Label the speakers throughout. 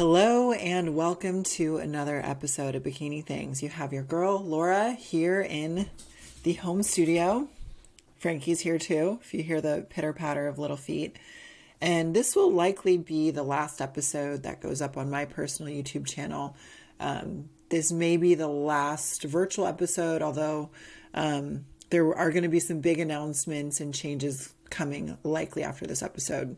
Speaker 1: Hello and welcome to another episode of Bikini Things. You have your girl Laura here in the home studio. Frankie's here too, if you hear the pitter patter of little feet. And this will likely be the last episode that goes up on my personal YouTube channel. Um, this may be the last virtual episode, although um, there are going to be some big announcements and changes coming likely after this episode.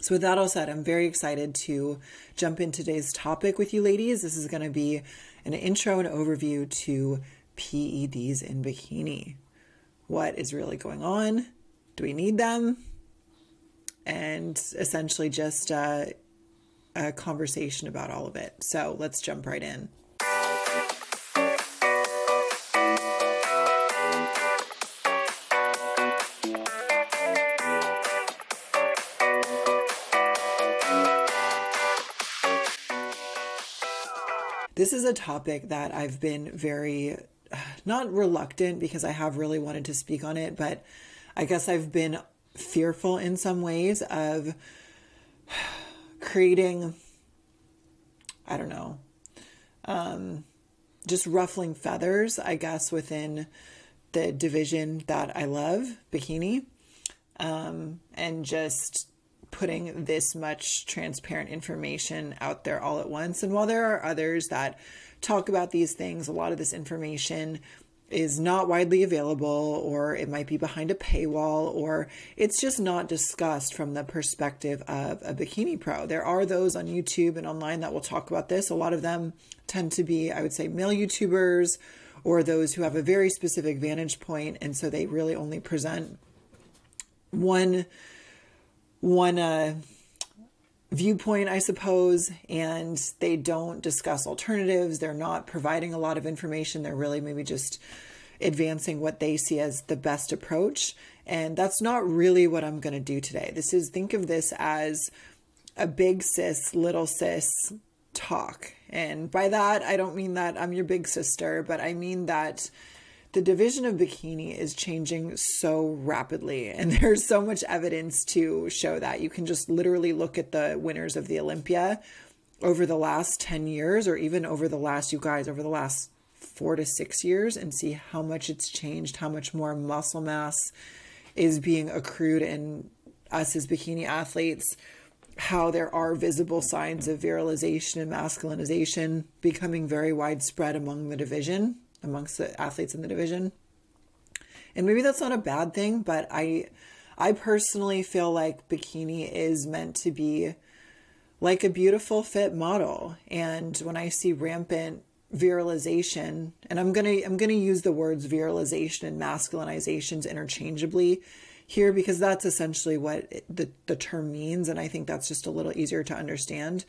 Speaker 1: So, with that all said, I'm very excited to jump into today's topic with you ladies. This is going to be an intro and overview to PEDs in bikini. What is really going on? Do we need them? And essentially just uh, a conversation about all of it. So, let's jump right in. This is a topic that I've been very, not reluctant because I have really wanted to speak on it, but I guess I've been fearful in some ways of creating, I don't know, um, just ruffling feathers, I guess, within the division that I love, bikini, um, and just putting this much transparent information out there all at once. And while there are others that talk about these things, a lot of this information is not widely available, or it might be behind a paywall, or it's just not discussed from the perspective of a bikini pro. There are those on YouTube and online that will talk about this. A lot of them tend to be, I would say, male YouTubers or those who have a very specific vantage point, and so they really only present one one uh, viewpoint, I suppose, and they don't discuss alternatives. They're not providing a lot of information. They're really maybe just advancing what they see as the best approach. And that's not really what I'm going to do today. This is think of this as a big sis, little sis talk. And by that, I don't mean that I'm your big sister, but I mean that the division of bikini is changing so rapidly and there's so much evidence to show that. You can just literally look at the winners of the olympia over the last 10 years or even over the last you guys over the last 4 to 6 years and see how much it's changed how much more muscle mass is being accrued in us as bikini athletes how there are visible signs of virilization and masculinization becoming very widespread among the division amongst the athletes in the division. And maybe that's not a bad thing, but I I personally feel like bikini is meant to be like a beautiful fit model. And when I see rampant virilization, and I'm gonna I'm gonna use the words virilization and masculinizations interchangeably here because that's essentially what the, the term means, and I think that's just a little easier to understand.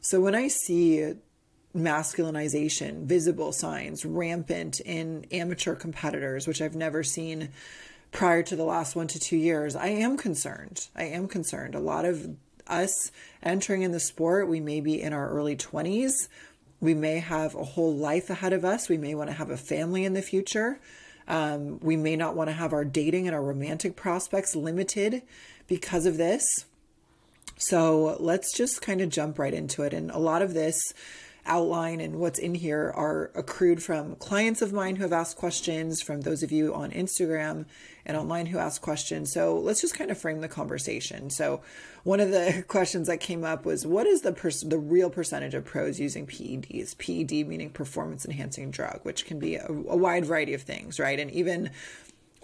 Speaker 1: So when I see masculinization, visible signs rampant in amateur competitors, which I've never seen prior to the last one to two years, I am concerned. I am concerned. A lot of us entering in the sport, we may be in our early 20s. We may have a whole life ahead of us. We may want to have a family in the future. Um, we may not want to have our dating and our romantic prospects limited because of this. So let's just kind of jump right into it. And a lot of this outline and what's in here are accrued from clients of mine who have asked questions, from those of you on Instagram and online who asked questions. So let's just kind of frame the conversation. So one of the questions that came up was what is the pers- the real percentage of pros using PEDs? PED meaning performance enhancing drug, which can be a, a wide variety of things, right? And even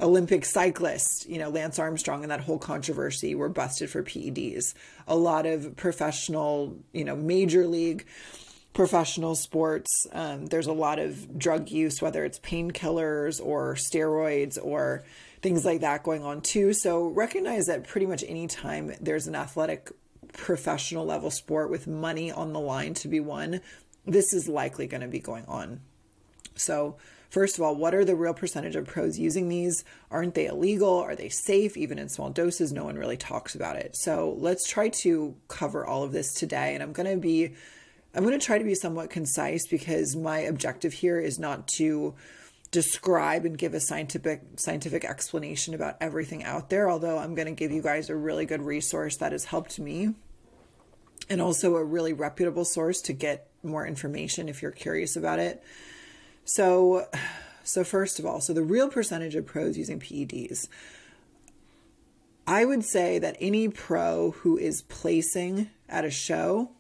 Speaker 1: Olympic cyclists, you know, Lance Armstrong and that whole controversy were busted for PEDs. A lot of professional, you know, major league professional sports, um, there's a lot of drug use, whether it's painkillers or steroids or things like that going on too. So recognize that pretty much any time there's an athletic professional level sport with money on the line to be won, this is likely going to be going on. So, first of all, what are the real percentage of pros using these? Aren't they illegal? Are they safe? Even in small doses, no one really talks about it. So, let's try to cover all of this today. And I'm going to be I'm going to try to be somewhat concise because my objective here is not to describe and give a scientific scientific explanation about everything out there although I'm going to give you guys a really good resource that has helped me and also a really reputable source to get more information if you're curious about it. So, so first of all, so the real percentage of pros using PEDs. I would say that any pro who is placing at a show,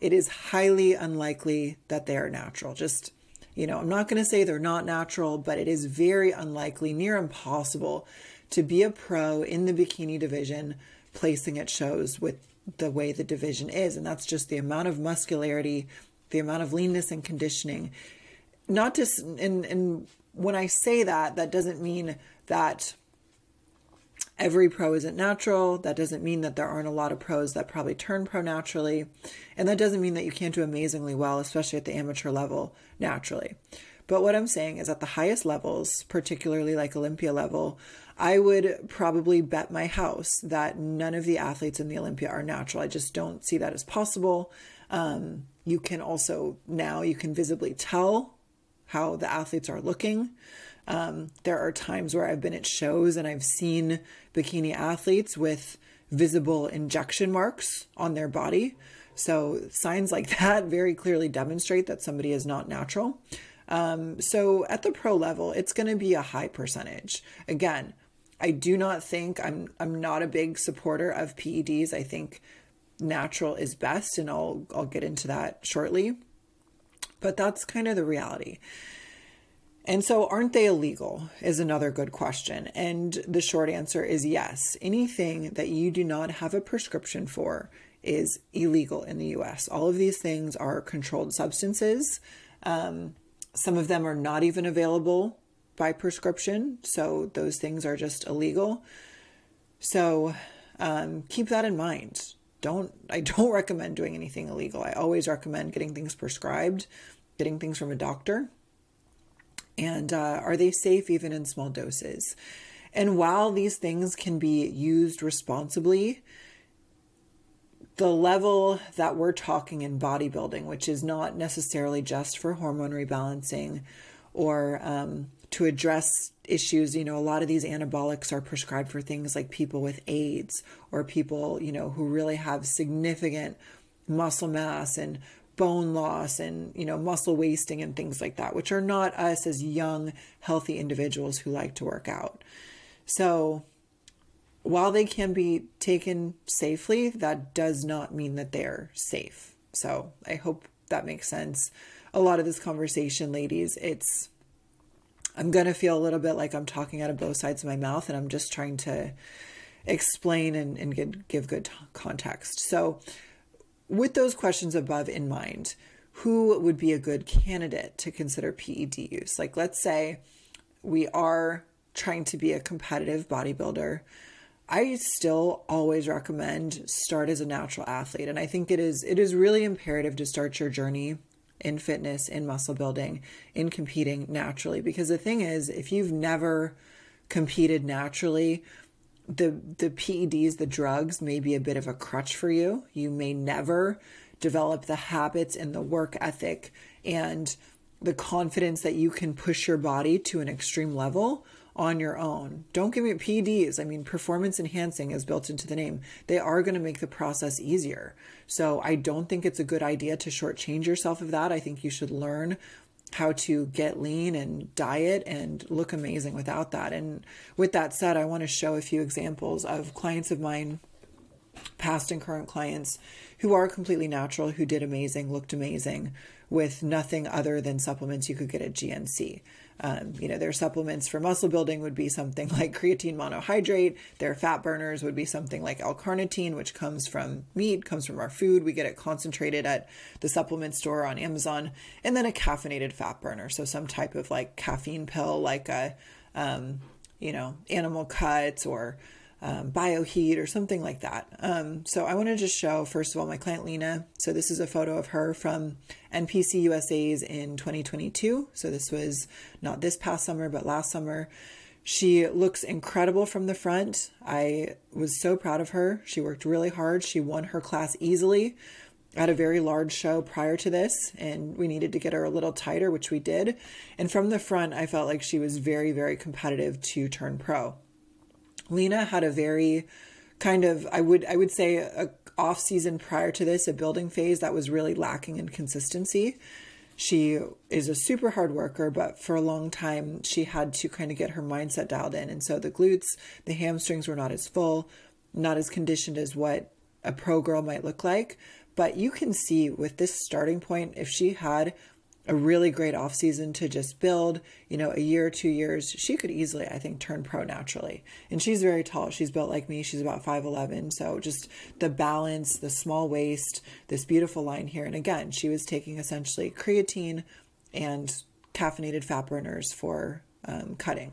Speaker 1: it is highly unlikely that they are natural. Just, you know, I'm not going to say they're not natural, but it is very unlikely, near impossible, to be a pro in the bikini division placing at shows with the way the division is. And that's just the amount of muscularity, the amount of leanness and conditioning. Not just, and, and when I say that, that doesn't mean that every pro isn't natural. That doesn't mean that there aren't a lot of pros that probably turn pro naturally. And that doesn't mean that you can't do amazingly well, especially at the amateur level, naturally. But what I'm saying is at the highest levels, particularly like Olympia level, I would probably bet my house that none of the athletes in the Olympia are natural. I just don't see that as possible. Um, you can also now you can visibly tell how the athletes are looking. Um, there are times where I've been at shows and I've seen bikini athletes with visible injection marks on their body. So signs like that very clearly demonstrate that somebody is not natural. Um, so at the pro level, it's going to be a high percentage. Again, I do not think I'm I'm not a big supporter of PEDs. I think natural is best and I'll I'll get into that shortly. But that's kind of the reality. And so aren't they illegal is another good question. And the short answer is yes. Anything that you do not have a prescription for is illegal in the US. All of these things are controlled substances. Um, some of them are not even available by prescription. So those things are just illegal. So um, keep that in mind. Don't I don't recommend doing anything illegal. I always recommend getting things prescribed, getting things from a doctor. And uh, are they safe even in small doses? And while these things can be used responsibly, the level that we're talking in bodybuilding, which is not necessarily just for hormone rebalancing or um, to address issues. You know, a lot of these anabolics are prescribed for things like people with AIDS or people, you know, who really have significant muscle mass and bone loss and, you know, muscle wasting and things like that, which are not us as young, healthy individuals who like to work out. So, while they can be taken safely, that does not mean that they're safe. So, I hope that makes sense. A lot of this conversation, ladies, it's I'm going to feel a little bit like I'm talking out of both sides of my mouth and I'm just trying to explain and, and give, give good context. So, with those questions above in mind, who would be a good candidate to consider PED use? Like, let's say we are trying to be a competitive bodybuilder. I still always recommend start as a natural athlete and I think it is it is really imperative to start your journey in fitness, in muscle building, in competing naturally. Because the thing is, if you've never competed naturally, the the PEDs, the drugs may be a bit of a crutch for you. You may never develop the habits and the work ethic and the confidence that you can push your body to an extreme level on your own. Don't give me PEDs. I mean, performance enhancing is built into the name. They are going to make the process easier. So I don't think it's a good idea to shortchange yourself of that. I think you should learn how to get lean and diet and look amazing without that. And with that said, I want to show a few examples of clients of mine, past and current clients, who are completely natural, who did amazing, looked amazing with nothing other than supplements you could get at GNC. Um, you know, their supplements for muscle building would be something like creatine monohydrate. Their fat burners would be something like L-carnitine, which comes from meat, comes from our food. We get it concentrated at the supplement store on Amazon, and then a caffeinated fat burner. So some type of like caffeine pill, like a, um, you know, animal cuts or um, bioheat or something like that. Um, so I want to just show, first of all, my client Lena. So this is a photo of her from NPC USA's in 2022. So this was not this past summer, but last summer. She looks incredible from the front. I was so proud of her. She worked really hard. She won her class easily at a very large show prior to this, and we needed to get her a little tighter, which we did. And from the front, I felt like she was very, very competitive to turn pro. Lena had a very kind of I would I would say a, off season prior to this, a building phase that was really lacking in consistency. She is a super hard worker, but for a long time, she had to kind of get her mindset dialed in. And so the glutes, the hamstrings were not as full, not as conditioned as what a pro girl might look like. But you can see with this starting point, if she had a really great off season to just build, you know, a year two years, she could easily, I think, turn pro naturally. And she's very tall. She's built like me. She's about 5'11. So just the balance, the small waist, this beautiful line here. And again, she was taking essentially creatine and caffeinated fat burners for um, cutting.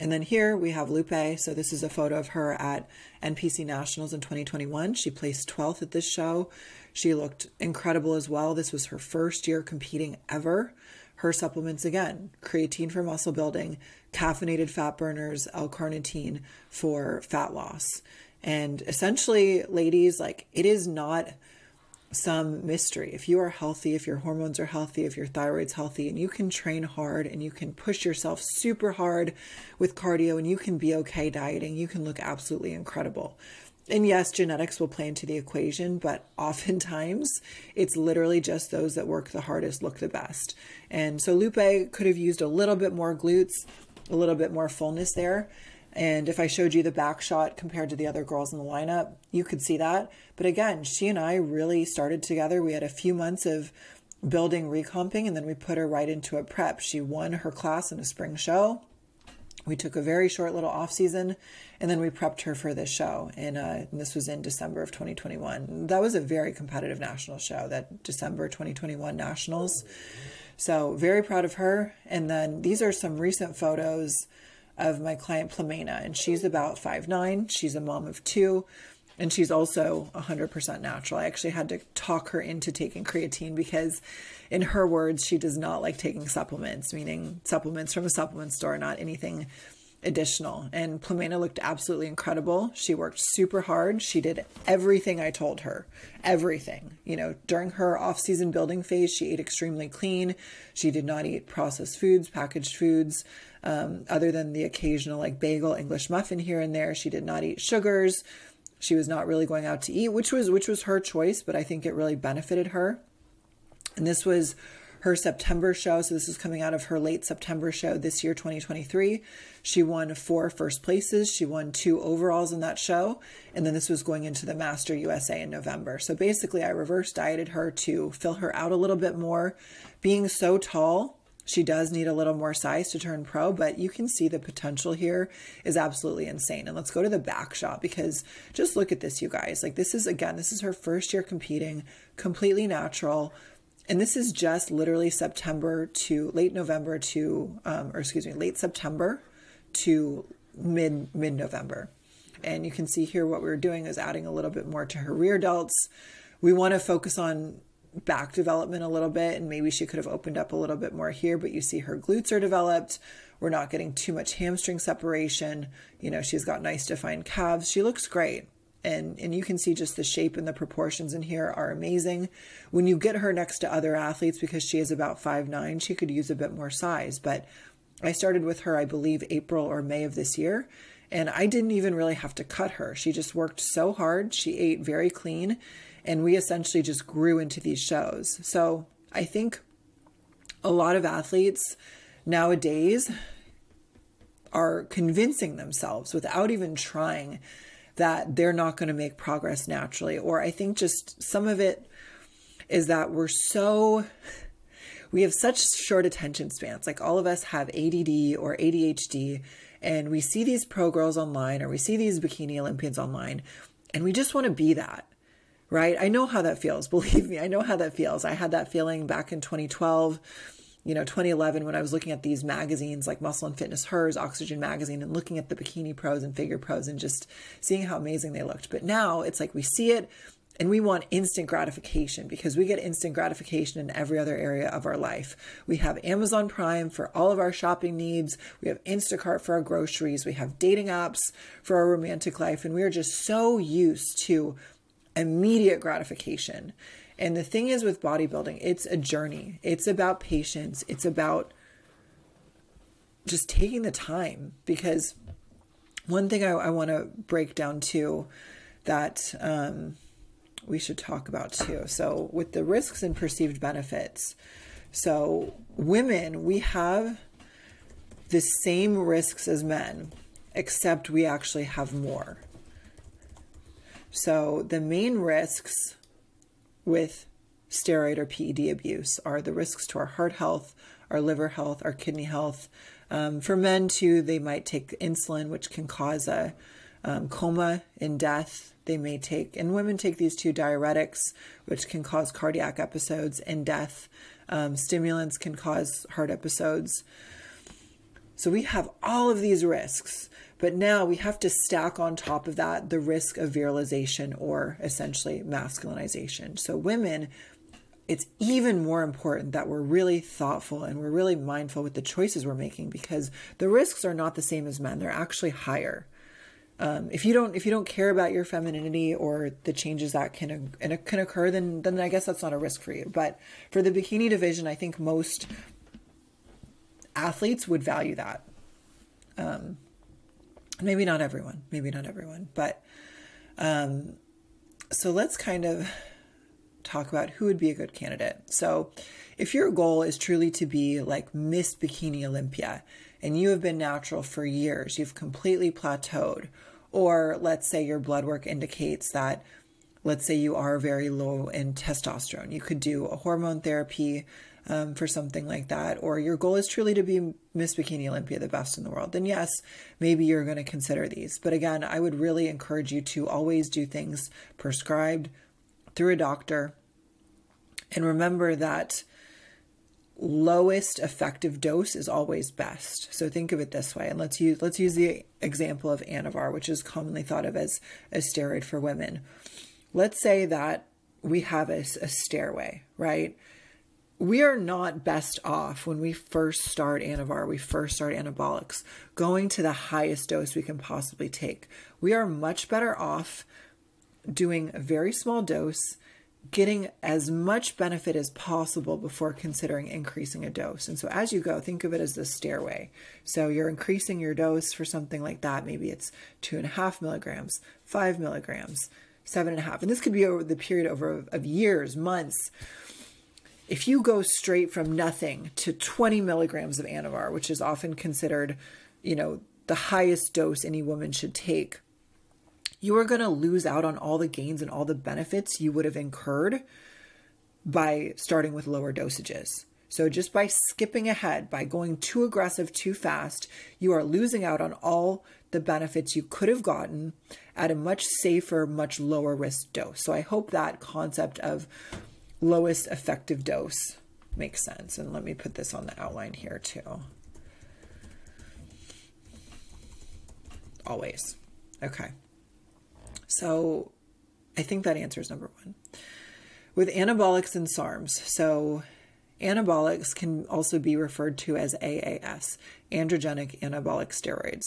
Speaker 1: And then here we have Lupe. So this is a photo of her at NPC Nationals in 2021. She placed 12th at this show. She looked incredible as well. This was her first year competing ever. Her supplements again creatine for muscle building, caffeinated fat burners, L carnitine for fat loss. And essentially, ladies, like it is not some mystery. If you are healthy, if your hormones are healthy, if your thyroid's healthy, and you can train hard and you can push yourself super hard with cardio and you can be okay dieting, you can look absolutely incredible. And yes, genetics will play into the equation, but oftentimes it's literally just those that work the hardest look the best. And so Lupe could have used a little bit more glutes, a little bit more fullness there. And if I showed you the back shot compared to the other girls in the lineup, you could see that. But again, she and I really started together. We had a few months of building recomping and then we put her right into a prep. She won her class in a spring show. We took a very short little off season and then we prepped her for this show. And, uh, and this was in December of 2021. That was a very competitive national show, that December 2021 nationals. So very proud of her. And then these are some recent photos of my client Plamena, and she's about five nine. She's a mom of two, and she's also 100% natural. I actually had to talk her into taking creatine because, in her words, she does not like taking supplements, meaning supplements from a supplement store, not anything additional. And Plamena looked absolutely incredible. She worked super hard. She did everything I told her. Everything. You know, during her off-season building phase, she ate extremely clean. She did not eat processed foods, packaged foods, um, other than the occasional like bagel, English muffin here and there. She did not eat sugars. She was not really going out to eat, which was which was her choice, but I think it really benefited her. And this was her September show. So this is coming out of her late September show this year, 2023. She won four first places. She won two overalls in that show. And then this was going into the Master USA in November. So basically, I reverse dieted her to fill her out a little bit more. Being so tall, she does need a little more size to turn pro, but you can see the potential here is absolutely insane. And let's go to the back shot because just look at this, you guys. Like, this is again, this is her first year competing, completely natural and this is just literally September to late November to, um, or excuse me, late September to mid mid November. And you can see here what we are doing is adding a little bit more to her rear delts. We want to focus on back development a little bit, and maybe she could have opened up a little bit more here, but you see her glutes are developed. We're not getting too much hamstring separation. You know, she's got nice defined calves. She looks great and and you can see just the shape and the proportions in here are amazing when you get her next to other athletes because she is about five nine she could use a bit more size but i started with her i believe april or may of this year and i didn't even really have to cut her she just worked so hard she ate very clean and we essentially just grew into these shows so i think a lot of athletes nowadays are convincing themselves without even trying that they're not going to make progress naturally. Or I think just some of it is that we're so we have such short attention spans. Like all of us have ADD or ADHD, and we see these pro girls online or we see these bikini Olympians online, and we just want to be that, right? I know how that feels. Believe me, I know how that feels. I had that feeling back in 2012 you know 2011 when i was looking at these magazines like muscle and fitness hers oxygen magazine and looking at the bikini pros and figure pros and just seeing how amazing they looked but now it's like we see it and we want instant gratification because we get instant gratification in every other area of our life. We have Amazon Prime for all of our shopping needs. We have Instacart for our groceries. We have dating apps for our romantic life. And we are just so used to immediate gratification. And the thing is with bodybuilding, it's a journey. It's about patience. It's about just taking the time because one thing I, I want to break down too that um, we should talk about too. So, with the risks and perceived benefits, so women, we have the same risks as men, except we actually have more. So, the main risks with steroid or PED abuse are the risks to our heart health, our liver health, our kidney health. Um, for men, too, they might take insulin, which can cause a um, coma and death. They may take, and women take these two diuretics, which can cause cardiac episodes and death. Um, stimulants can cause heart episodes. So we have all of these risks, but now we have to stack on top of that the risk of virilization or essentially masculinization. So women, it's even more important that we're really thoughtful and we're really mindful with the choices we're making because the risks are not the same as men. They're actually higher. Um, if you don't if you don't care about your femininity or the changes that can can occur, then then I guess that's not a risk for you. But for the bikini division, I think most athletes would value that. Um, maybe not everyone, maybe not everyone, but um, so let's kind of talk about who would be a good candidate. So, if your goal is truly to be like Miss Bikini Olympia and you have been natural for years, you've completely plateaued, or let's say your blood work indicates that, let's say you are very low in testosterone, you could do a hormone therapy um, for something like that, or your goal is truly to be Miss Bikini Olympia, the best in the world, then yes, maybe you're going to consider these. But again, I would really encourage you to always do things prescribed through a doctor. And remember that lowest effective dose is always best. So think of it this way, and let's use let's use the example of Anavar, which is commonly thought of as a steroid for women. Let's say that we have a, a stairway, right? We are not best off when we first start Anavar, we first start anabolics, going to the highest dose we can possibly take. We are much better off doing a very small dose, getting as much benefit as possible before considering increasing a dose. And so as you go, think of it as the stairway. So you're increasing your dose for something like that. Maybe it's two and a half milligrams, five milligrams, seven and a half. And this could be over the period over of years, months if you go straight from nothing to 20 milligrams of Anavar, which is often considered, you know, the highest dose any woman should take, you are going to lose out on all the gains and all the benefits you would have incurred by starting with lower dosages. So, just by skipping ahead, by going too aggressive too fast, you are losing out on all the benefits you could have gotten at a much safer, much lower risk dose. So, I hope that concept of lowest effective dose makes sense. And let me put this on the outline here too. Always. Okay. So I think that answers number one. With anabolics and SARMs, so anabolics can also be referred to as AAS, androgenic anabolic steroids.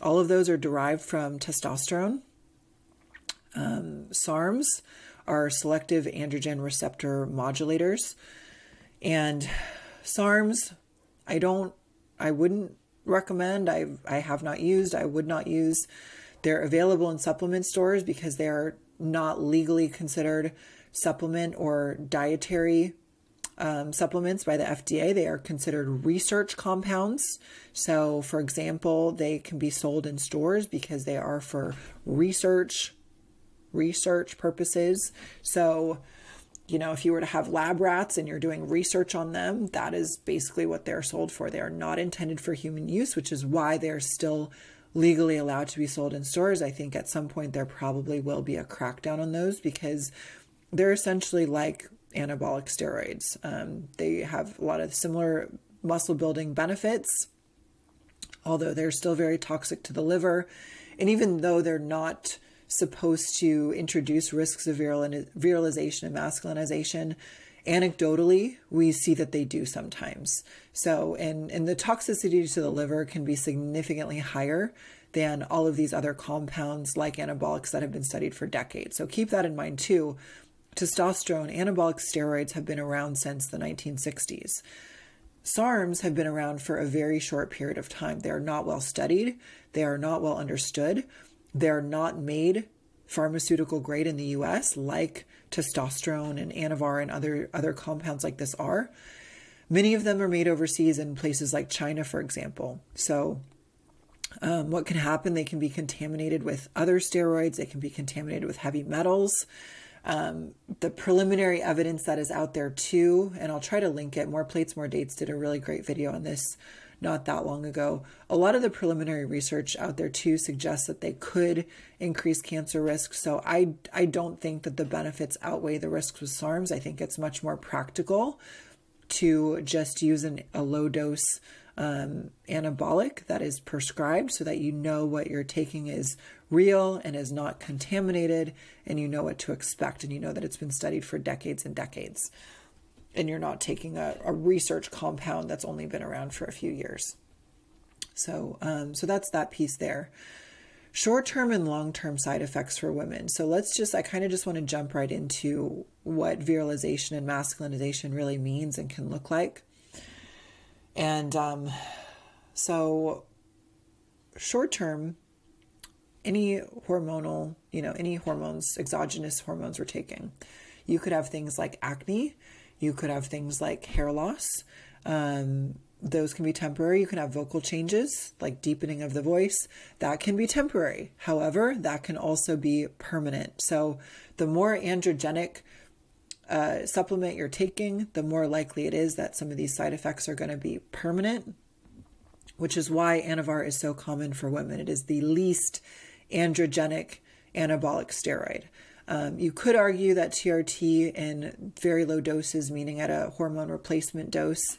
Speaker 1: All of those are derived from testosterone. Um, SARMs are selective androgen receptor modulators. And SARMs, I don't, I wouldn't recommend. I I have not used. I would not use. They're available in supplement stores because they are not legally considered supplement or dietary um, supplements by the FDA. They are considered research compounds. So, for example, they can be sold in stores because they are for research research purposes. So, you know, if you were to have lab rats and you're doing research on them, that is basically what they're sold for. They are not intended for human use, which is why they're still legally allowed to be sold in stores. I think at some point there probably will be a crackdown on those because they're essentially like anabolic steroids. Um, they have a lot of similar muscle building benefits, although they're still very toxic to the liver. And even though they're not supposed to introduce risks of virilization and masculinization anecdotally we see that they do sometimes so and and the toxicity to the liver can be significantly higher than all of these other compounds like anabolics that have been studied for decades so keep that in mind too testosterone anabolic steroids have been around since the 1960s SARMs have been around for a very short period of time. They are not well studied. They are not well understood. They're not made pharmaceutical grade in the US, like testosterone and Anavar and other, other compounds like this are. Many of them are made overseas in places like China, for example. So, um, what can happen? They can be contaminated with other steroids, they can be contaminated with heavy metals. Um, the preliminary evidence that is out there too, and I'll try to link it. More Plates, More Dates did a really great video on this not that long ago. A lot of the preliminary research out there too suggests that they could increase cancer risk. So I I don't think that the benefits outweigh the risks with SARMs. I think it's much more practical to just use an, a low dose um, anabolic that is prescribed so that you know what you're taking is real and is not contaminated and you know what to expect and you know that it's been studied for decades and decades and you're not taking a, a research compound that's only been around for a few years. So, um, so that's that piece there. Short term and long term side effects for women. So let's just, I kind of just want to jump right into what virilization and masculinization really means and can look like. And um, so, short term, any hormonal, you know, any hormones, exogenous hormones we're taking, you could have things like acne, you could have things like hair loss. Um, those can be temporary. You can have vocal changes, like deepening of the voice. That can be temporary. However, that can also be permanent. So, the more androgenic uh, supplement you're taking, the more likely it is that some of these side effects are going to be permanent, which is why Anavar is so common for women. It is the least androgenic anabolic steroid. Um, you could argue that TRT in very low doses, meaning at a hormone replacement dose,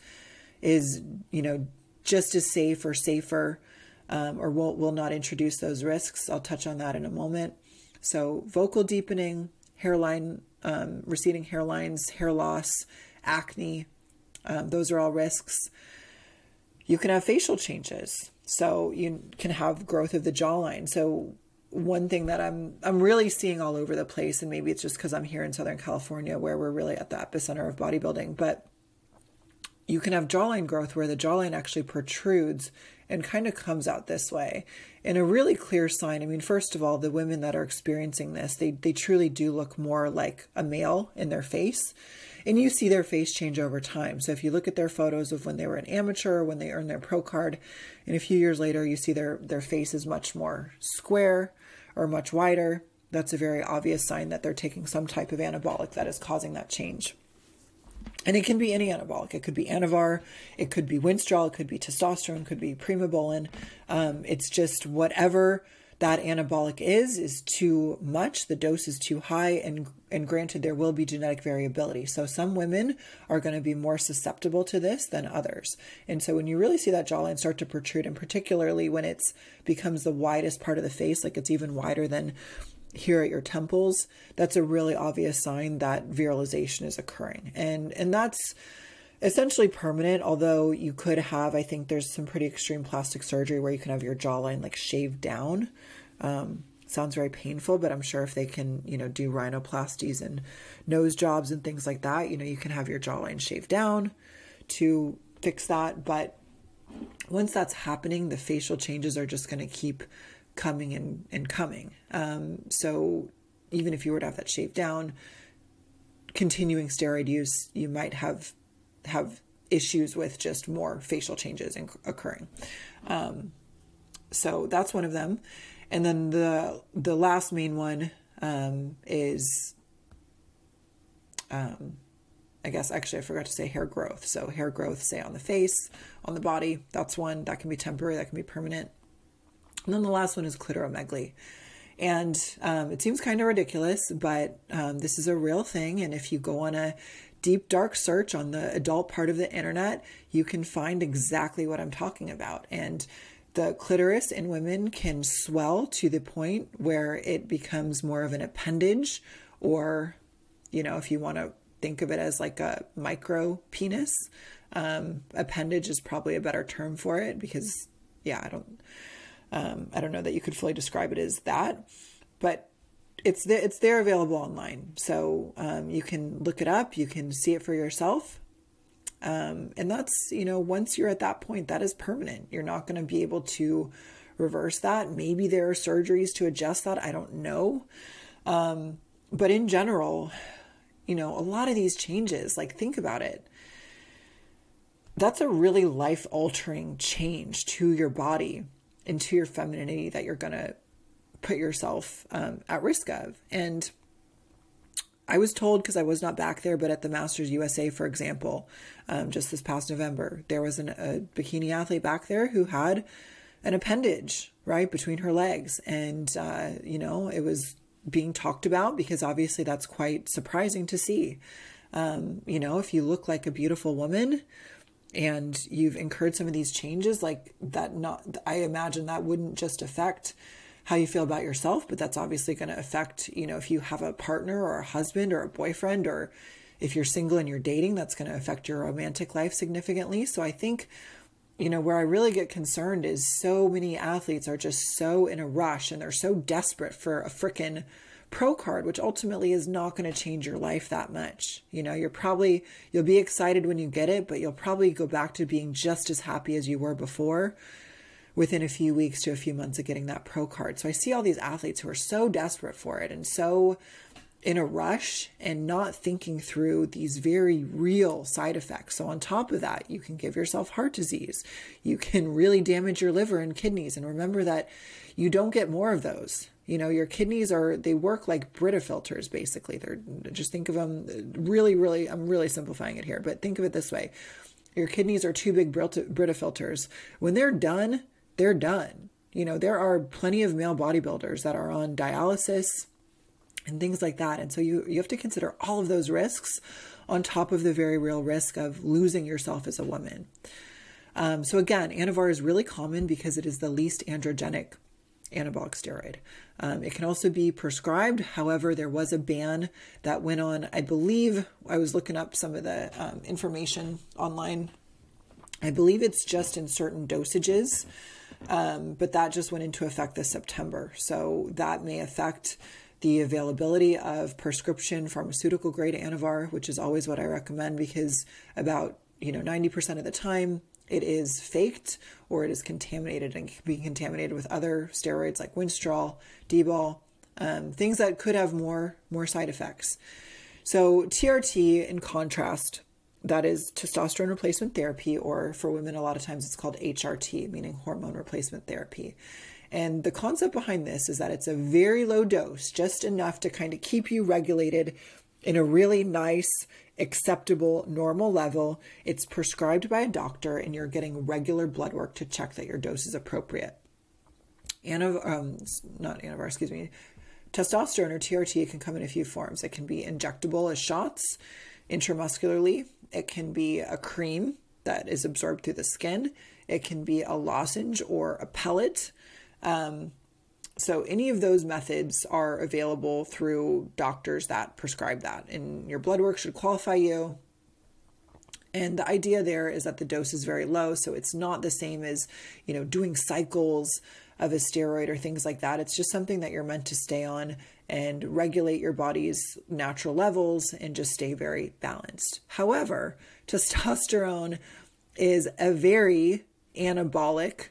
Speaker 1: is you know just as safe or safer, um, or will will not introduce those risks. I'll touch on that in a moment. So vocal deepening, hairline um, receding hairlines, hair loss, acne, um, those are all risks. You can have facial changes. So you can have growth of the jawline. So one thing that I'm I'm really seeing all over the place, and maybe it's just because I'm here in Southern California where we're really at the epicenter of bodybuilding, but you can have jawline growth where the jawline actually protrudes and kind of comes out this way. And a really clear sign, I mean, first of all, the women that are experiencing this, they, they truly do look more like a male in their face. And you see their face change over time. So if you look at their photos of when they were an amateur, when they earned their pro card, and a few years later, you see their, their face is much more square or much wider, that's a very obvious sign that they're taking some type of anabolic that is causing that change. And it can be any anabolic. It could be Anavar, it could be Winstrol, it could be testosterone, it could be Primobolan. Um, it's just whatever that anabolic is is too much. The dose is too high, and and granted, there will be genetic variability. So some women are going to be more susceptible to this than others. And so when you really see that jawline start to protrude, and particularly when it's becomes the widest part of the face, like it's even wider than here at your temples, that's a really obvious sign that virilization is occurring. And and that's essentially permanent, although you could have, I think there's some pretty extreme plastic surgery where you can have your jawline like shaved down. Um, sounds very painful, but I'm sure if they can, you know, do rhinoplasties and nose jobs and things like that, you know, you can have your jawline shaved down to fix that. But once that's happening, the facial changes are just going to keep coming and, and coming. Um, so even if you were to have that shaved down, continuing steroid use, you might have have issues with just more facial changes occurring. Um, so that's one of them. And then the the last main one um, is, um, I guess actually I forgot to say hair growth. So hair growth, say on the face, on the body. That's one that can be temporary, that can be permanent. And then the last one is clitoromegaly. And um, it seems kind of ridiculous, but um, this is a real thing. And if you go on a deep dark search on the adult part of the internet, you can find exactly what I'm talking about. And the clitoris in women can swell to the point where it becomes more of an appendage, or, you know, if you want to think of it as like a micro penis, um, appendage is probably a better term for it because, yeah, I don't, um, I don't know that you could fully describe it as that, but it's there, it's there available online. So um, you can look it up, you can see it for yourself. Um, and that's, you know, once you're at that point, that is permanent. You're not going to be able to reverse that. Maybe there are surgeries to adjust that. I don't know. Um, but in general, you know, a lot of these changes, like think about it. That's a really life altering change to your body and to your femininity that you're going to put yourself um, at risk of. And I was told because I was not back there, but at the Masters USA, for example, um, just this past November, there was an, a bikini athlete back there who had an appendage right between her legs, and uh, you know it was being talked about because obviously that's quite surprising to see. Um, you know, if you look like a beautiful woman and you've incurred some of these changes, like that, not I imagine that wouldn't just affect how you feel about yourself, but that's obviously going to affect, you know, if you have a partner or a husband or a boyfriend, or if you're single and you're dating, that's going to affect your romantic life significantly. So I think, you know, where I really get concerned is so many athletes are just so in a rush and they're so desperate for a freaking pro card, which ultimately is not going to change your life that much. You know, you're probably, you'll be excited when you get it, but you'll probably go back to being just as happy as you were before within a few weeks to a few months of getting that pro card. So I see all these athletes who are so desperate for it and so in a rush and not thinking through these very real side effects. So, on top of that, you can give yourself heart disease. You can really damage your liver and kidneys. And remember that you don't get more of those. You know, your kidneys are, they work like Brita filters, basically. They're just think of them really, really, I'm really simplifying it here, but think of it this way your kidneys are two big Brita filters. When they're done, they're done. You know, there are plenty of male bodybuilders that are on dialysis and things like that. And so you, you have to consider all of those risks on top of the very real risk of losing yourself as a woman. Um, so again, Anavar is really common because it is the least androgenic anabolic steroid. Um, it can also be prescribed. However, there was a ban that went on. I believe I was looking up some of the um, information online. I believe it's just in certain dosages. Um, but that just went into effect this September. So that may affect the availability of prescription pharmaceutical grade Anavar, which is always what I recommend because about you know 90% of the time it is faked or it is contaminated and can be contaminated with other steroids like Winstrol, D-bol, um, things that could have more more side effects. So TRT, in contrast, that is testosterone replacement therapy, or for women, a lot of times it's called HRT, meaning hormone replacement therapy. And the concept behind this is that it's a very low dose, just enough to kind of keep you regulated in a really nice, acceptable, normal level. It's prescribed by a doctor, and you're getting regular blood work to check that your dose is appropriate. Anav- um, not Anavar, excuse me. Testosterone or TRT can come in a few forms. It can be injectable as shots intramuscularly it can be a cream that is absorbed through the skin. It can be a lozenge or a pellet. Um, so, any of those methods are available through doctors that prescribe that, and your blood work should qualify you. And the idea there is that the dose is very low, so it's not the same as, you know, doing cycles of a steroid or things like that. It's just something that you're meant to stay on and regulate your body's natural levels and just stay very balanced. However, testosterone is a very anabolic,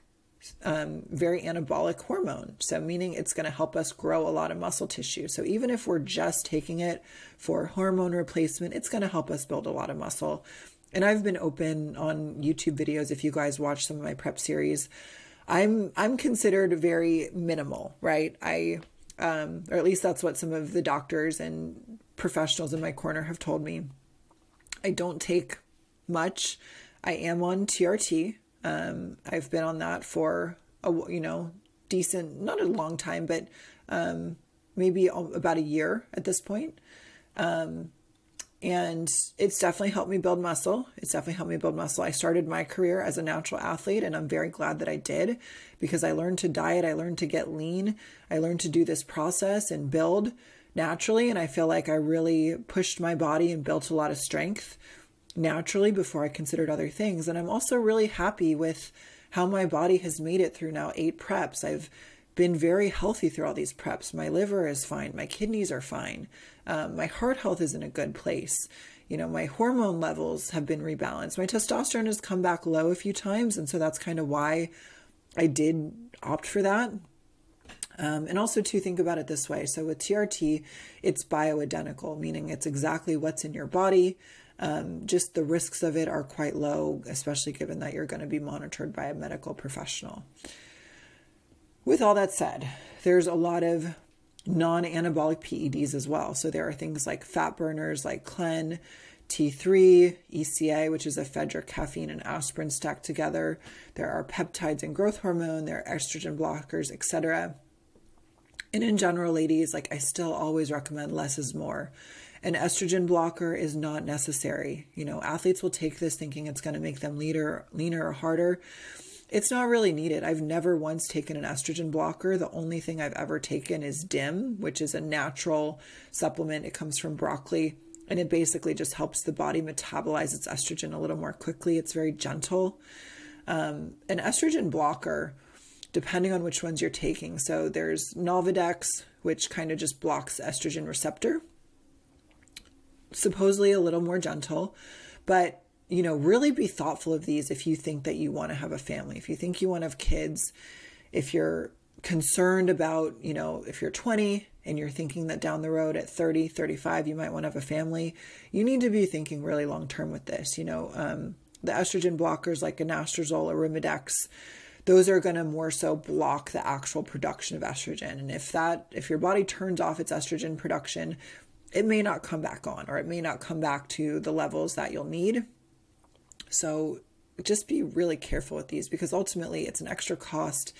Speaker 1: um, very anabolic hormone. So, meaning it's going to help us grow a lot of muscle tissue. So, even if we're just taking it for hormone replacement, it's going to help us build a lot of muscle. And I've been open on YouTube videos. If you guys watch some of my prep series, I'm I'm considered very minimal, right? I um, or at least that's what some of the doctors and professionals in my corner have told me. I don't take much. I am on TRT. Um, I've been on that for a you know decent, not a long time, but um, maybe about a year at this point. Um, and it's definitely helped me build muscle. It's definitely helped me build muscle. I started my career as a natural athlete, and I'm very glad that I did because I learned to diet, I learned to get lean, I learned to do this process and build naturally. And I feel like I really pushed my body and built a lot of strength naturally before I considered other things. And I'm also really happy with how my body has made it through now eight preps. I've been very healthy through all these preps. My liver is fine, my kidneys are fine. Um, my heart health is in a good place. You know, my hormone levels have been rebalanced. My testosterone has come back low a few times. And so that's kind of why I did opt for that. Um, and also to think about it this way. So with TRT, it's bioidentical, meaning it's exactly what's in your body. Um, just the risks of it are quite low, especially given that you're going to be monitored by a medical professional. With all that said, there's a lot of non anabolic PEDs as well. So there are things like fat burners like Clen, T3, ECA, which is ephedra, caffeine, and aspirin stacked together. There are peptides and growth hormone, there are estrogen blockers, etc. And in general, ladies, like I still always recommend less is more. An estrogen blocker is not necessary. You know, athletes will take this thinking it's going to make them leaner, leaner or harder. It's not really needed. I've never once taken an estrogen blocker. The only thing I've ever taken is DIM, which is a natural supplement. It comes from broccoli and it basically just helps the body metabolize its estrogen a little more quickly. It's very gentle. Um, an estrogen blocker, depending on which ones you're taking. So there's Nolvadex, which kind of just blocks estrogen receptor, supposedly a little more gentle, but you know, really be thoughtful of these if you think that you want to have a family, if you think you want to have kids, if you're concerned about, you know, if you're 20 and you're thinking that down the road at 30, 35, you might want to have a family, you need to be thinking really long term with this. You know, um, the estrogen blockers like anastrozole or Arimidex, those are going to more so block the actual production of estrogen. And if that, if your body turns off its estrogen production, it may not come back on or it may not come back to the levels that you'll need. So just be really careful with these because ultimately it's an extra cost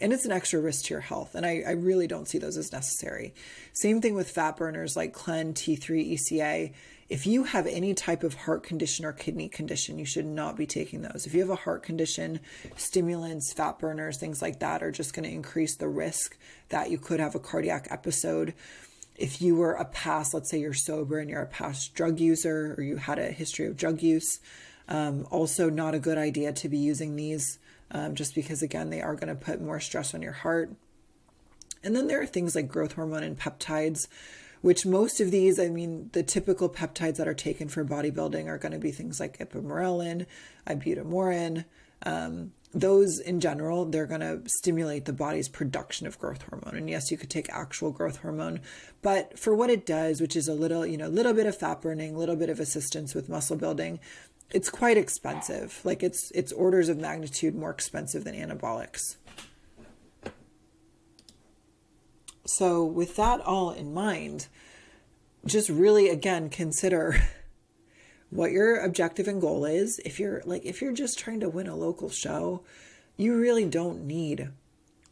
Speaker 1: and it's an extra risk to your health. And I, I really don't see those as necessary. Same thing with fat burners like Clen, T3, ECA. If you have any type of heart condition or kidney condition, you should not be taking those. If you have a heart condition, stimulants, fat burners, things like that are just going to increase the risk that you could have a cardiac episode. If you were a past, let's say you're sober and you're a past drug user or you had a history of drug use, um, also, not a good idea to be using these um, just because, again, they are going to put more stress on your heart. And then there are things like growth hormone and peptides, which most of these, I mean, the typical peptides that are taken for bodybuilding are going to be things like ipamorelin, ibutamoren. Um, those in general, they're going to stimulate the body's production of growth hormone. And yes, you could take actual growth hormone, but for what it does, which is a little, you know, a little bit of fat burning, a little bit of assistance with muscle building, it's quite expensive. Like it's it's orders of magnitude more expensive than anabolics. So with that all in mind, just really again consider what your objective and goal is. If you're like if you're just trying to win a local show, you really don't need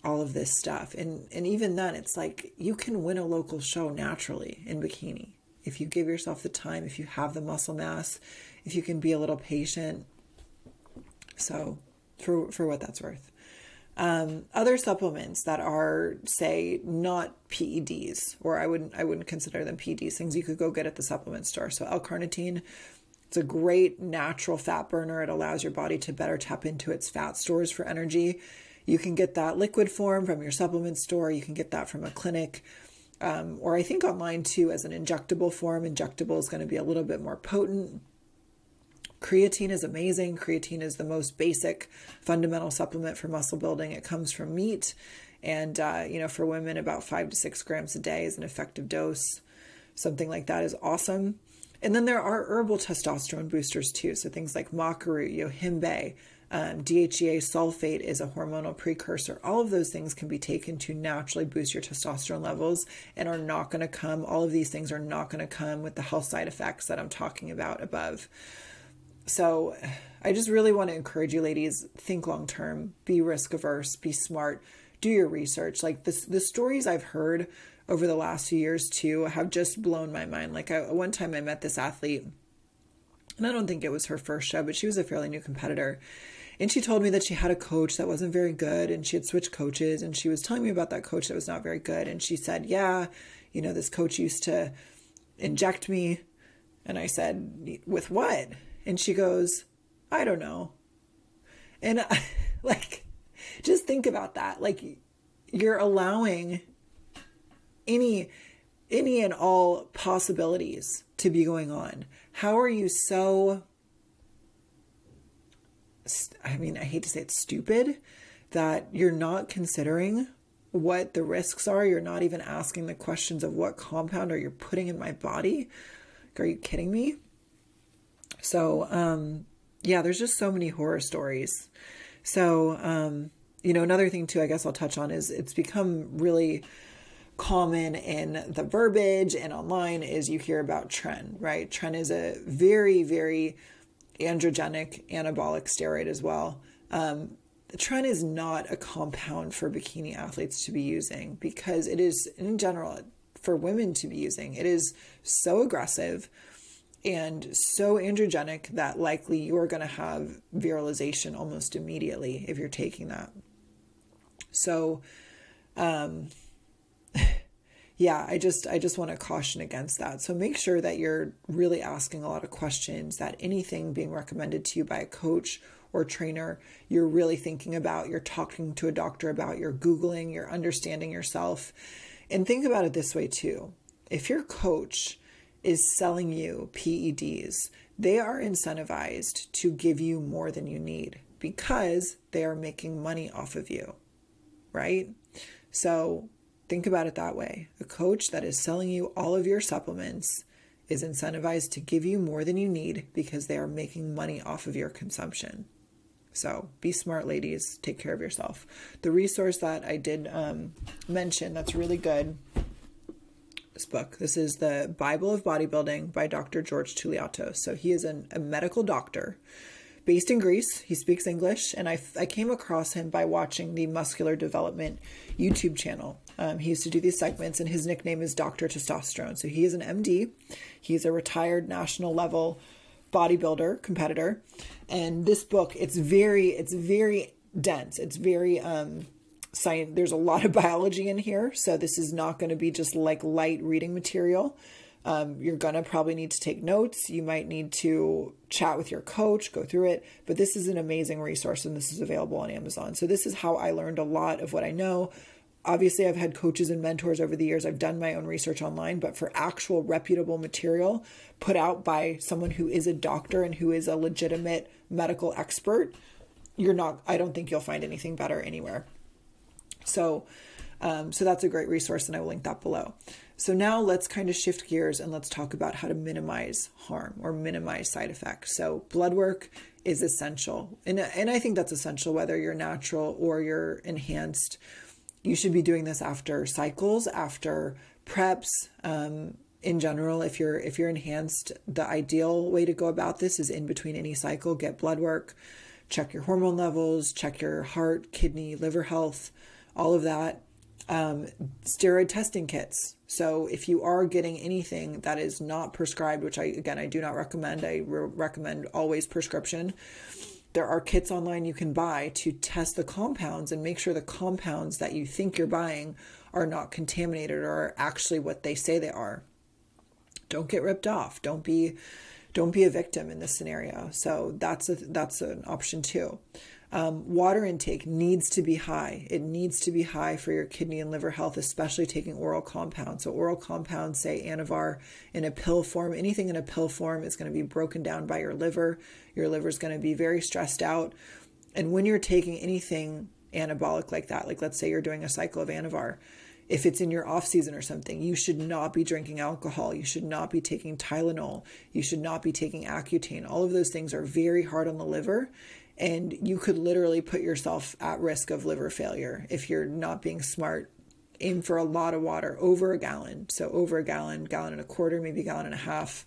Speaker 1: all of this stuff. And and even then it's like you can win a local show naturally in bikini if you give yourself the time, if you have the muscle mass, if you can be a little patient. So, for for what that's worth. Um, other supplements that are, say, not PEDs, or I wouldn't I wouldn't consider them PEDs. Things you could go get at the supplement store. So L-carnitine, it's a great natural fat burner. It allows your body to better tap into its fat stores for energy. You can get that liquid form from your supplement store. You can get that from a clinic um, or I think online too as an injectable form. Injectable is going to be a little bit more potent. Creatine is amazing. Creatine is the most basic fundamental supplement for muscle building. It comes from meat. And, uh, you know, for women, about five to six grams a day is an effective dose. Something like that is awesome. And then there are herbal testosterone boosters too. So things like root, yohimbe, um, DHEA sulfate is a hormonal precursor. All of those things can be taken to naturally boost your testosterone levels and are not going to come, all of these things are not going to come with the health side effects that I'm talking about above. So I just really want to encourage you, ladies, think long term, be risk averse, be smart, do your research. Like this, the stories I've heard over the last few years too have just blown my mind. Like I, one time I met this athlete, and I don't think it was her first show, but she was a fairly new competitor and she told me that she had a coach that wasn't very good and she had switched coaches. And she was telling me about that coach that was not very good. And she said, Yeah, you know, this coach used to inject me. And I said, With what? And she goes, I don't know. And I, like, just think about that. Like, you're allowing any any and all possibilities to be going on. How are you so I mean, I hate to say it's stupid that you're not considering what the risks are. You're not even asking the questions of what compound are you putting in my body. Are you kidding me? So, um, yeah, there's just so many horror stories. So, um, you know, another thing too, I guess I'll touch on is it's become really common in the verbiage and online is you hear about tren, right? Tren is a very, very androgenic anabolic steroid as well. Um, tren is not a compound for bikini athletes to be using because it is, in general, for women to be using. It is so aggressive and so androgenic that likely you're going to have virilization almost immediately if you're taking that. So, um, yeah, I just I just want to caution against that. So make sure that you're really asking a lot of questions that anything being recommended to you by a coach or trainer, you're really thinking about, you're talking to a doctor about, you're googling, you're understanding yourself. And think about it this way too. If your coach is selling you PEDs, they are incentivized to give you more than you need because they are making money off of you, right? So Think about it that way. A coach that is selling you all of your supplements is incentivized to give you more than you need because they are making money off of your consumption. So be smart, ladies. Take care of yourself. The resource that I did um, mention that's really good this book. This is the Bible of Bodybuilding by Dr. George Touliatos. So he is an, a medical doctor based in Greece. He speaks English, and I, I came across him by watching the Muscular Development YouTube channel. Um, he used to do these segments, and his nickname is Dr. Testosterone. So he is an MD. He's a retired national level bodybuilder competitor. And this book, it's very, it's very dense. It's very um, science. There's a lot of biology in here, so this is not going to be just like light reading material. Um, you're going to probably need to take notes. You might need to chat with your coach, go through it. But this is an amazing resource and this is available on Amazon. So, this is how I learned a lot of what I know obviously I've had coaches and mentors over the years. I've done my own research online, but for actual reputable material put out by someone who is a doctor and who is a legitimate medical expert, you're not I don't think you'll find anything better anywhere. So um, so that's a great resource and I will link that below. So now let's kind of shift gears and let's talk about how to minimize harm or minimize side effects. So blood work is essential. And, and I think that's essential whether you're natural or you're enhanced you should be doing this after cycles, after preps. Um, in general, if you're if you're enhanced, the ideal way to go about this is in between any cycle, get blood work, check your hormone levels, check your heart, kidney, liver health, all of that. Um, steroid testing kits. So if you are getting anything that is not prescribed, which I again I do not recommend, I re- recommend always prescription there are kits online you can buy to test the compounds and make sure the compounds that you think you're buying are not contaminated or are actually what they say they are. Don't get ripped off. Don't be don't be a victim in this scenario. So that's a that's an option too. Um, water intake needs to be high. It needs to be high for your kidney and liver health, especially taking oral compounds. So, oral compounds, say Anavar in a pill form, anything in a pill form is going to be broken down by your liver. Your liver is going to be very stressed out. And when you're taking anything anabolic like that, like let's say you're doing a cycle of Anavar, if it's in your off season or something, you should not be drinking alcohol. You should not be taking Tylenol. You should not be taking Accutane. All of those things are very hard on the liver and you could literally put yourself at risk of liver failure if you're not being smart aim for a lot of water over a gallon. So over a gallon gallon and a quarter maybe gallon and a half.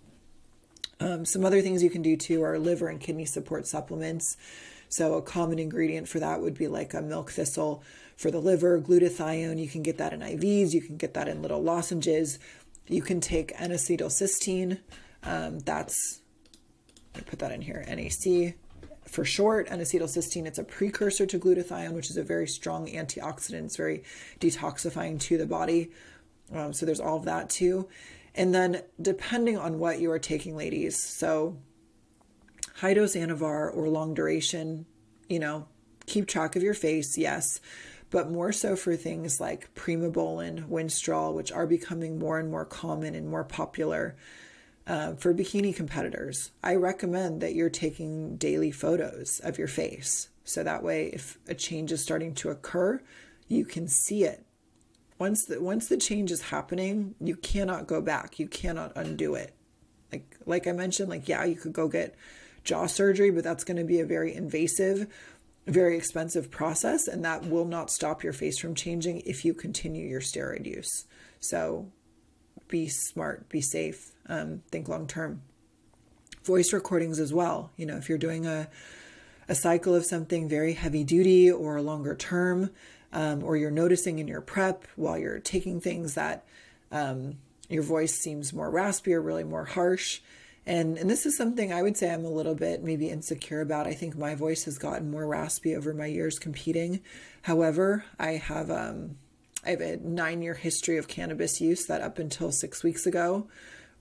Speaker 1: Um, some other things you can do too are liver and kidney support supplements. So a common ingredient for that would be like a milk thistle for the liver glutathione. You can get that in ivs you can get that in little lozenges. You can take n-acetylcysteine. Um, that's I put that in here nac for short, n-acetylcysteine. It's a precursor to glutathione, which is a very strong antioxidant. It's very detoxifying to the body. Um, so there's all of that too. And then depending on what you are taking, ladies, so high dose Anavar or long duration, you know, keep track of your face, yes, but more so for things like Primobolan, Winstrol, which are becoming more and more common and more popular uh, for bikini competitors, I recommend that you're taking daily photos of your face. So that way, if a change is starting to occur, you can see it once the once the change is happening, you cannot go back. You cannot undo it. Like like I mentioned, like yeah, you could go get jaw surgery, but that's going to be a very invasive, very expensive process, and that will not stop your face from changing if you continue your steroid use. So be smart, be safe, um, think long term. Voice recordings as well. You know, if you're doing a a cycle of something very heavy duty or longer term, um, or you're noticing in your prep while you're taking things that um, your voice seems more raspy or really more harsh. And, and this is something I would say I'm a little bit maybe insecure about. I think my voice has gotten more raspy over my years competing. However, I have um, I have a nine year history of cannabis use that up until six weeks ago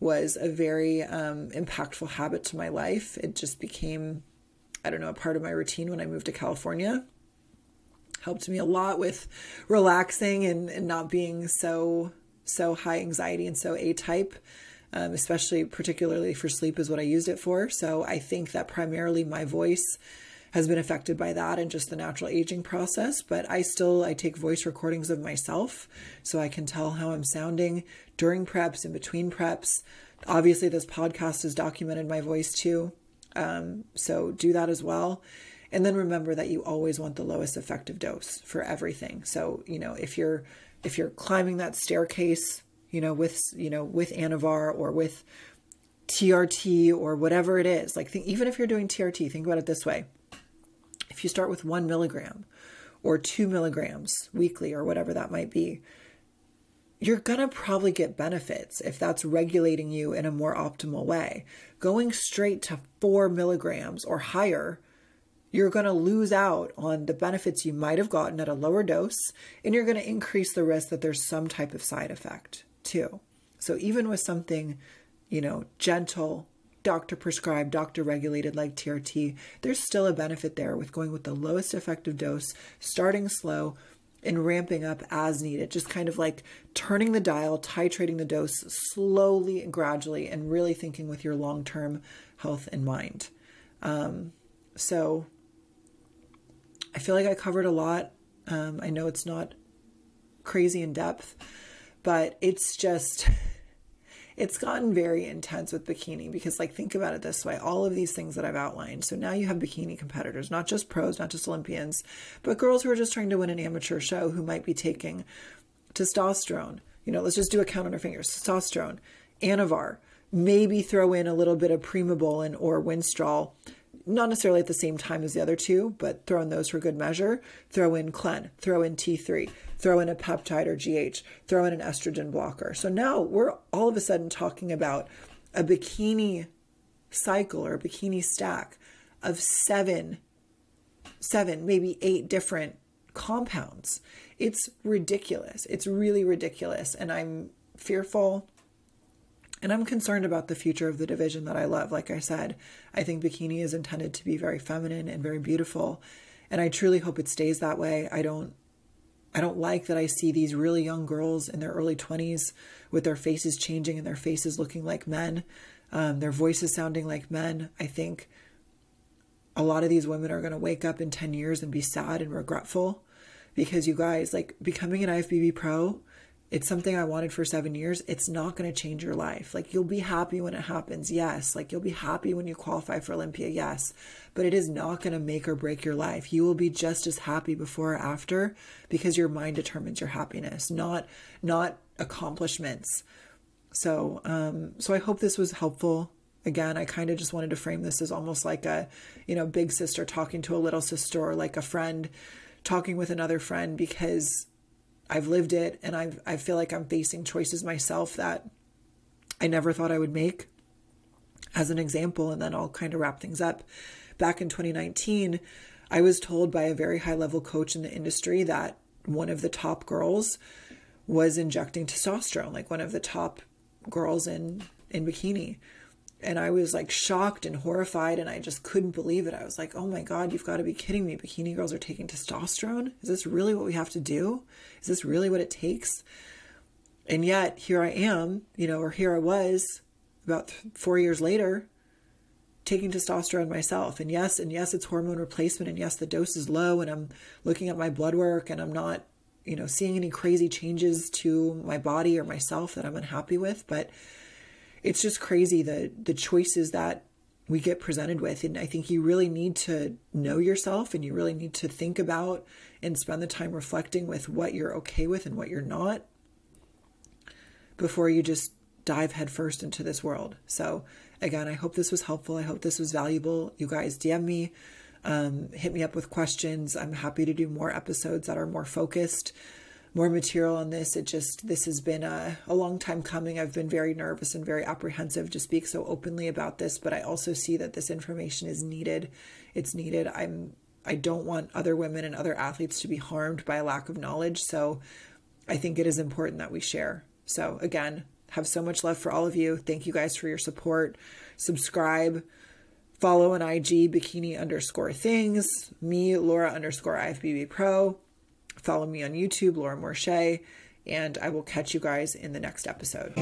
Speaker 1: was a very um, impactful habit to my life. It just became I don't know, a part of my routine when I moved to California. Helped me a lot with relaxing and, and not being so so high anxiety and so A type. Um, especially particularly for sleep is what I used it for. So I think that primarily my voice has been affected by that and just the natural aging process but i still i take voice recordings of myself so i can tell how i'm sounding during preps in between preps obviously this podcast has documented my voice too um, so do that as well. And then remember that you always want the lowest effective dose for everything. So, you know, if you're if you're climbing that staircase, you know, with you know, with Anavar or with TRT or whatever it is, like think, even if you're doing TRT, think about it this way. If you start with one milligram or two milligrams weekly or whatever that might be, you're to probably get benefits if that's regulating you in a more optimal way. Going straight to four milligrams or higher, you're to lose out on the benefits you might have gotten at a lower dose, and you're to increase the risk that there's some type of side effect too. So, even with something, you know, gentle, doctor prescribed, doctor regulated like TRT, there's still a benefit there with going with the lowest effective dose, starting slow, and ramping up as needed, just kind of like turning the dial, titrating the dose slowly and gradually, and really thinking with your long term health in mind. Um, so I feel like I covered a lot. Um, I know it's not crazy in depth, but it's just it's gotten very intense with bikini because like think about it this way. All of these things that i've outlined. So now you have bikini competitors not just pros not just olympians but girls who are just trying to win an amateur show who might be taking testosterone. You know let's just do a count on our fingers. Testosterone anavar maybe throw in a little bit of primobolan or winstrol. Not necessarily at the same time as the other two, but throw in those for good measure. Throw in Clen, throw in T3, throw in a peptide or GH, throw in an estrogen blocker. So now we're all of a sudden talking about a bikini cycle or bikini stack of seven, seven, maybe eight different compounds. It's ridiculous. It's really ridiculous. And I'm fearful and I'm concerned about the future of the division that I love. Like I said, I think bikini is intended to be very feminine and very beautiful. And I truly hope it stays that way. I don't I don't like that I see these really young girls in their early 20s with their faces changing and their faces looking like men, um, their voices sounding like men. I think a lot of these women are going to wake up in 10 years and be sad and regretful because you guys, like becoming an IFBB pro it's something I wanted for seven years. It's not going to change your life. Like, you'll be happy when it happens. Yes. Like, you'll be happy when you qualify for Olympia. Yes. But it is not going to make or break your life. You will be just as happy before or after because your mind determines your happiness, not, not accomplishments. So, um, so I hope this was helpful. Again, I kind of just wanted to frame this as almost like a, you know, big sister talking to a little sister or like a friend talking with another friend because I've lived it and i I feel like I'm facing choices myself that I never thought I would make. As an example, and then I'll kind of wrap things up. Back in 2019, I was told by a very high level coach in the industry that one of the top girls was injecting testosterone, like one of the top girls in in bikini and I was like shocked and horrified and I just couldn't believe it. I was like, "Oh my god, you've got to be kidding me. Bikini girls are taking testosterone? Is this really what we have to do? Is this really what it takes?" And yet, here I am, you know, or here I was about 4 years later taking testosterone myself. And yes, and yes, it's hormone replacement and yes, the dose is low and I'm looking at my blood work and I'm not you know, seeing any crazy changes to my body or myself that I'm unhappy with, but it's just crazy the the choices that we get presented with and I think you really need to know yourself and you really need to think about and spend the time reflecting with what you're okay with and what you're not before you just dive headfirst into this world. So again, I hope this was helpful. I hope this was valuable. You guys DM me um, hit me up with questions. I'm happy to do more episodes that are more focused, more material on this. It just, this has been a, a long time coming. I've been very nervous and very apprehensive to speak so openly about this, but I also see that this information is needed. It's needed. I'm, I don't want other women and other athletes to be harmed by a lack of knowledge. So I think it is important that we share. So again, have so much love for all of you. Thank you guys for your support. Subscribe Follow on IG bikini underscore things, me, Laura underscore IFBB Pro. Follow me on YouTube, Laura Moore Shay, and I will catch you guys in the next episode.